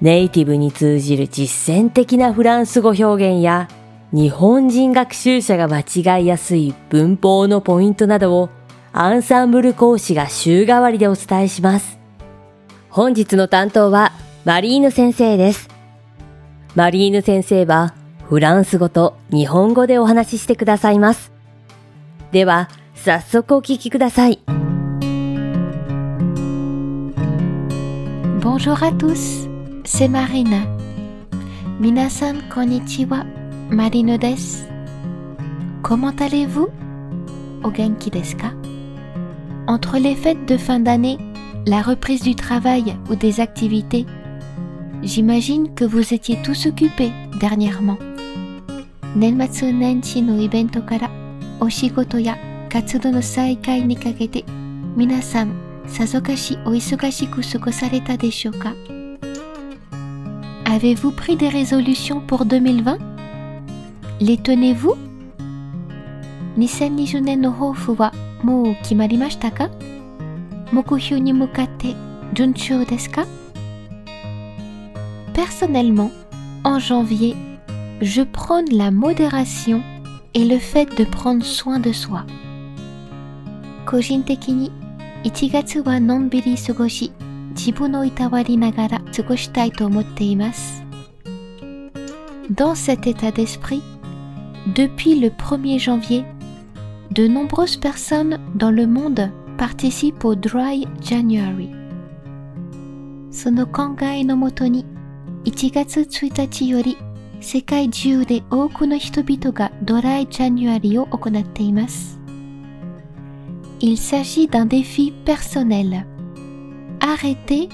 ネイティブに通じる実践的なフランス語表現や日本人学習者が間違いやすい文法のポイントなどをアンサンブル講師が週替わりでお伝えします。本日の担当はマリーヌ先生です。マリーヌ先生はフランス語と日本語でお話ししてくださいます。では、早速お聞きください。Bonjour à tous, c'est Marina. Minasan konnichiwa, Marino des. Comment allez-vous? Ogenki desu ka? Entre les fêtes de fin d'année, la reprise du travail ou des activités, j'imagine que vous étiez tous occupés dernièrement. Nenmatsu nenchi no ibento kara oshigoto ya katsudo no saikai ni kagete minasan sazokashi o isogashiku sugosareta desho ka? Avez-vous pris des résolutions pour 2020 Les tenez-vous 2020年の抱負はもう決まりましたか目標に向かって順調ですか Personnellement, en janvier, je prône la modération et le fait de prendre soin de soi. 個人的に1月はのんびり過ごし、 自分をいたわりながら過ごしたいと思っています。Dans cet état d'esprit, depuis le 1er janvier, de nombreuses personnes dans le monde participent au Dry January. その考えのもとに1月1日より世界中で多くの人々がドライジャニュアリを行っています。Il s'agit d'un défi personnel. Arrêter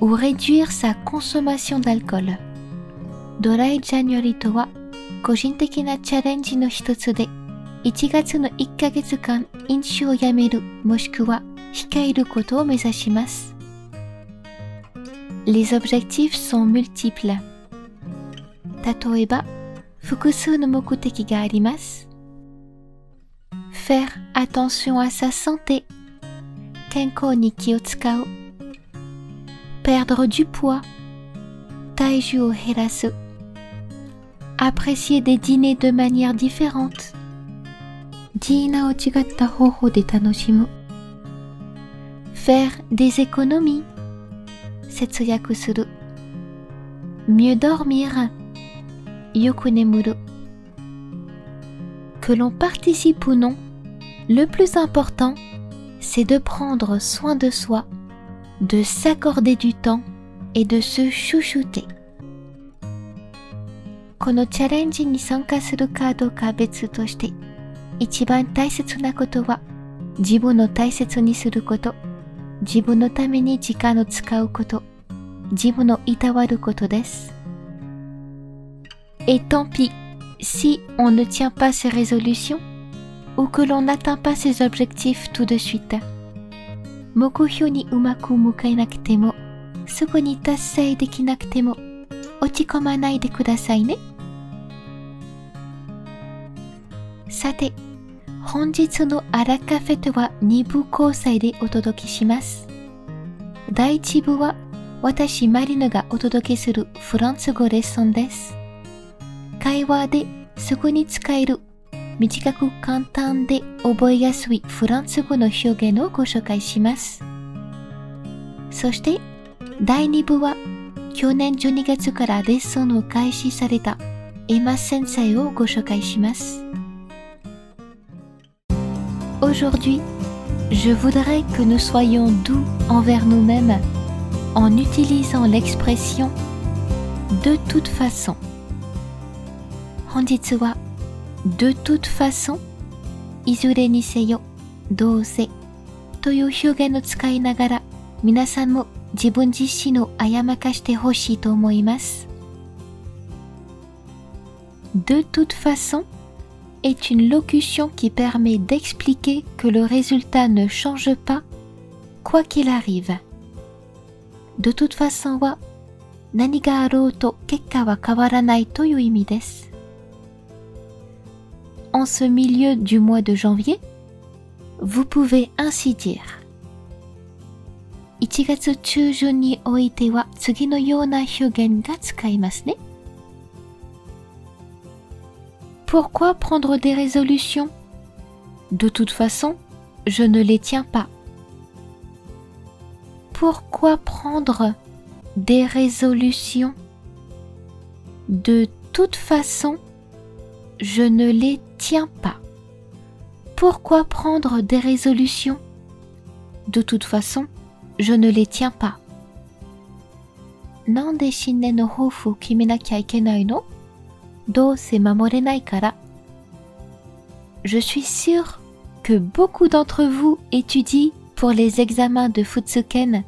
ou réduire sa consommation d'alcool. ドライジャニュアリとは個人的なチャレンジの一つで1月の1ヶ月間飲酒をやめるもしくは控えることを目指します。Les objectifs sont multiples. 例えば、複数の目的があります。faire attention à sa santé 健康に気を使う perdre du poids, taiju o herasu, apprécier des dîners de manière différente, jina o chigatta hoho de tanoshimu, faire des économies, setsuyaku suru, mieux dormir, yokunemuru. Que l'on participe ou non, le plus important, c'est de prendre soin de soi de s'accorder du temps et de se chouchouter. このチャレンジに参加するかどうかは別として、一番大切なことは自分を大切にすること、自分のために時間を使うこと、自分をいたわることです。Et tant pis, si on ne tient pas ses résolutions ou que l'on n'atteint pas ses objectifs tout de suite. 目標にうまく向かえなくても、すぐに達成できなくても、落ち込まないでくださいね。さて、本日のアラカフェとは2部構成でお届けします。第1部は私マリナがお届けするフランス語レッスンです。会話ですぐに使える短く簡単で覚えやすいフランス語の表現をご紹介します。そして第2部は去年12月からレッスンを開始されたエマ先生をご紹介します。Aujourd'hui, je voudrais que nous soyons doux envers nous-mêmes en utilisant l'expression de toute façon. 本日は de toute façon いずれにせよどうせという表現を使いながら皆さんも自分自身をあやまかしてほしいと思います de toute façon est une locution qui permet d'expliquer que le résultat ne change pas quoi qu'il arrive. De toute façon は何があろうと結果は変わらないという意味です。 En ce milieu du mois de janvier, vous pouvez ainsi dire 1月中旬においては次のような表現が使いますね。Pourquoi prendre des résolutions De toute façon, je ne les tiens pas. Pourquoi prendre des résolutions De toute façon, je ne les tiens pas. Pourquoi prendre des résolutions? De toute façon, je ne les tiens pas. Nande. Je suis sûre que beaucoup d'entre vous étudient pour les examens de Futsuken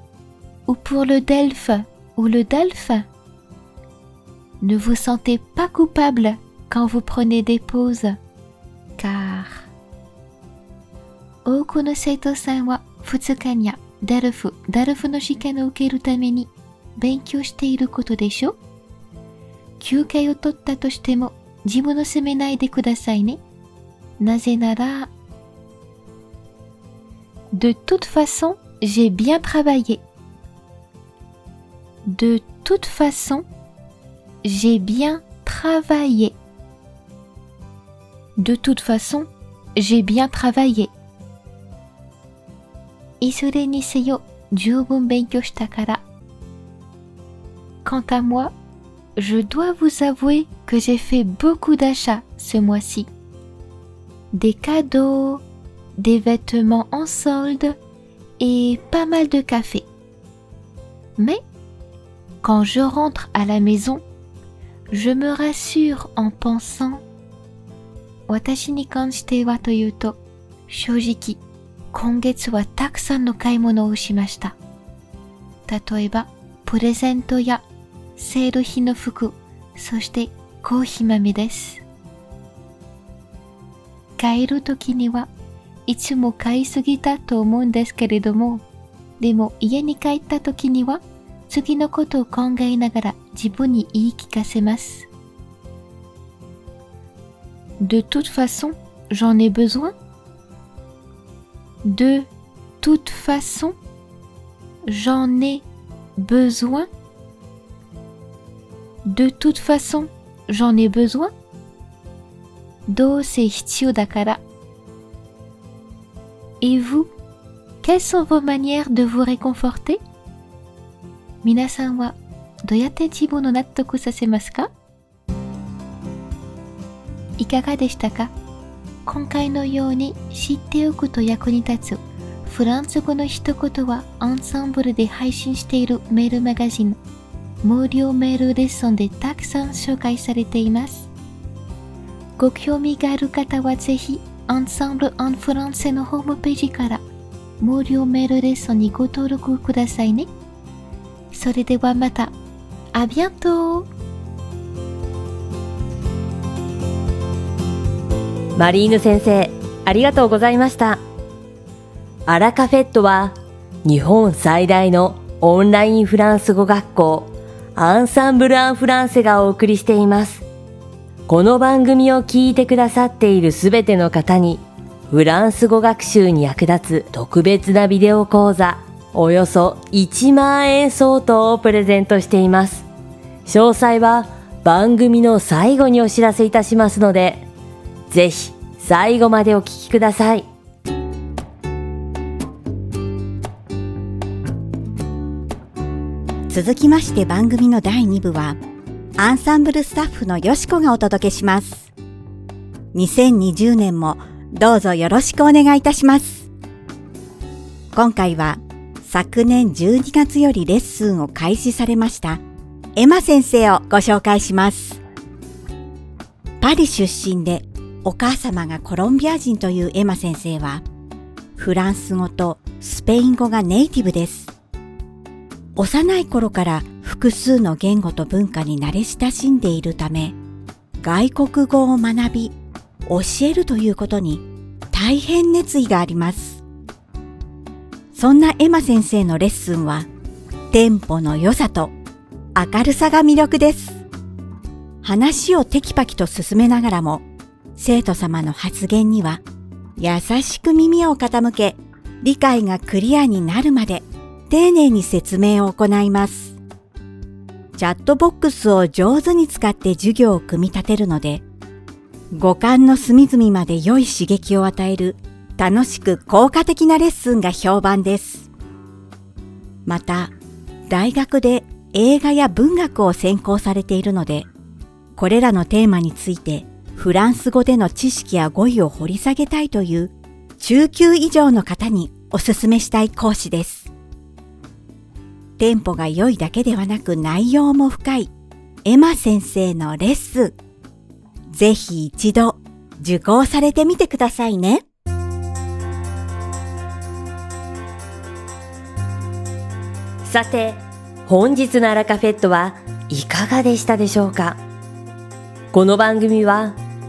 ou pour le DELF ou le DALF. Ne vous sentez pas coupable quand vous prenez des pauses, car 多くの生徒さんは2日にデルフ、ダルフの試験を受けるために勉強していることでしょ休憩を取ったとしても自分を責めないでくださいね。なぜなら、De toute façon, j'ai bien travaillé. De toute façon, j'ai bien travaillé. De toute façon, j'ai bien travaillé. いずれにせよ十分勉強したから。Quant à moi, je dois vous avouer que j'ai fait beaucoup d'achats ce mois-ci. Des cadeaux, des vêtements en solde et pas mal de café. Mais quand je rentre à la maison, je me rassure en pensant 私に関してはというと正直今月はたくさんの買い物をしました。例えばプレゼントやセール品の服、そしてコーヒー豆です。帰る時にはいつも買いすぎたと思うんですけれども、でも家に帰った時には次のことを考えながら自分に言い聞かせます。De toute façon, j'en ai besoin. De toute façon, j'en ai besoin. De toute façon, j'en ai besoin. Do se dakara. Et vous, quelles sont vos manières de vous réconforter? Minasan wa doyatte chibo no nattoku sasemasu いかがでしたか？今回のように知っておくと役に立つフランス語の一言はアンサンブルで配信しているメールマガジン無料メールレッスンでたくさん紹介されています。ご興味がある方はぜひ、アンサンブル・アン・フランセのホームページから無料メールレッスンにご登録くださいね。それではまた、あビマリーヌ先生、ありがとうございました。アラカフェットは日本最大のオンラインフランス語学校アンサンブル・アン・フランセがお送りしています。この番組を聞いてくださっているすべての方にフランス語学習に役立つ特別なビデオ講座およそ1万円相当をプレゼントしています。詳細は番組の最後にお知らせいたしますので、ぜひ最後までお聞きください。続きまして番組の第2部はアンサンブルスタッフのよしこがお届けします。2020年もどうぞよろしくお願いいたします。今回は昨年12月よりレッスンを開始されましたエマ先生をご紹介します。パリ出身でお母様がコロンビア人というエマ先生はフランス語とスペイン語がネイティブです。幼い頃から複数の言語と文化に慣れ親しんでいるため、外国語を学び、教えるということに大変熱意があります。そんなエマ先生のレッスンは、テンポの良さと明るさが魅力です。話をテキパキと進めながらも、生徒様の発言には優しく耳を傾け、理解がクリアになるまで丁寧に説明を行います。チャットボックスを上手に使って授業を組み立てるので、五感の隅々まで良い刺激を与える楽しく効果的なレッスンが評判です。また、大学で映画や文学を専攻されているので、これらのテーマについてフランス語での知識や語彙を掘り下げたいという中級以上の方におすすめしたい講師です。テンポが良いだけではなく内容も深いエマ先生のレッスン。ぜひ一度受講されてみてくださいね。さて、本日のアラカフェットはいかがでしたでしょうか？この番組は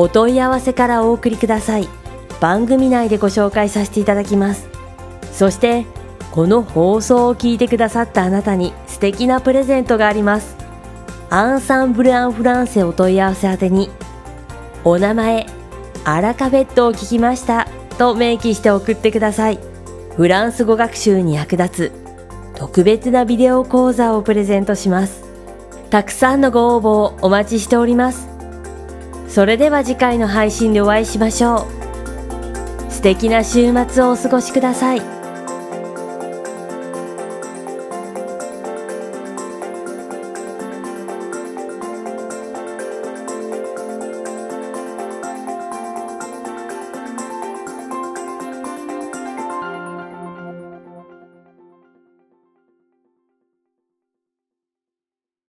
お問い合わせからお送りください。番組内でご紹介させていただきます。そしてこの放送を聞いてくださったあなたに素敵なプレゼントがあります。アンサンブル・アン・フランセお問い合わせ宛てにお名前アラカフェットを聞きましたと明記して送ってください。フランス語学習に役立つ特別なビデオ講座をプレゼントします。たくさんのご応募をお待ちしております。それでは次回の配信でお会いしましょう素敵な週末をお過ごしください。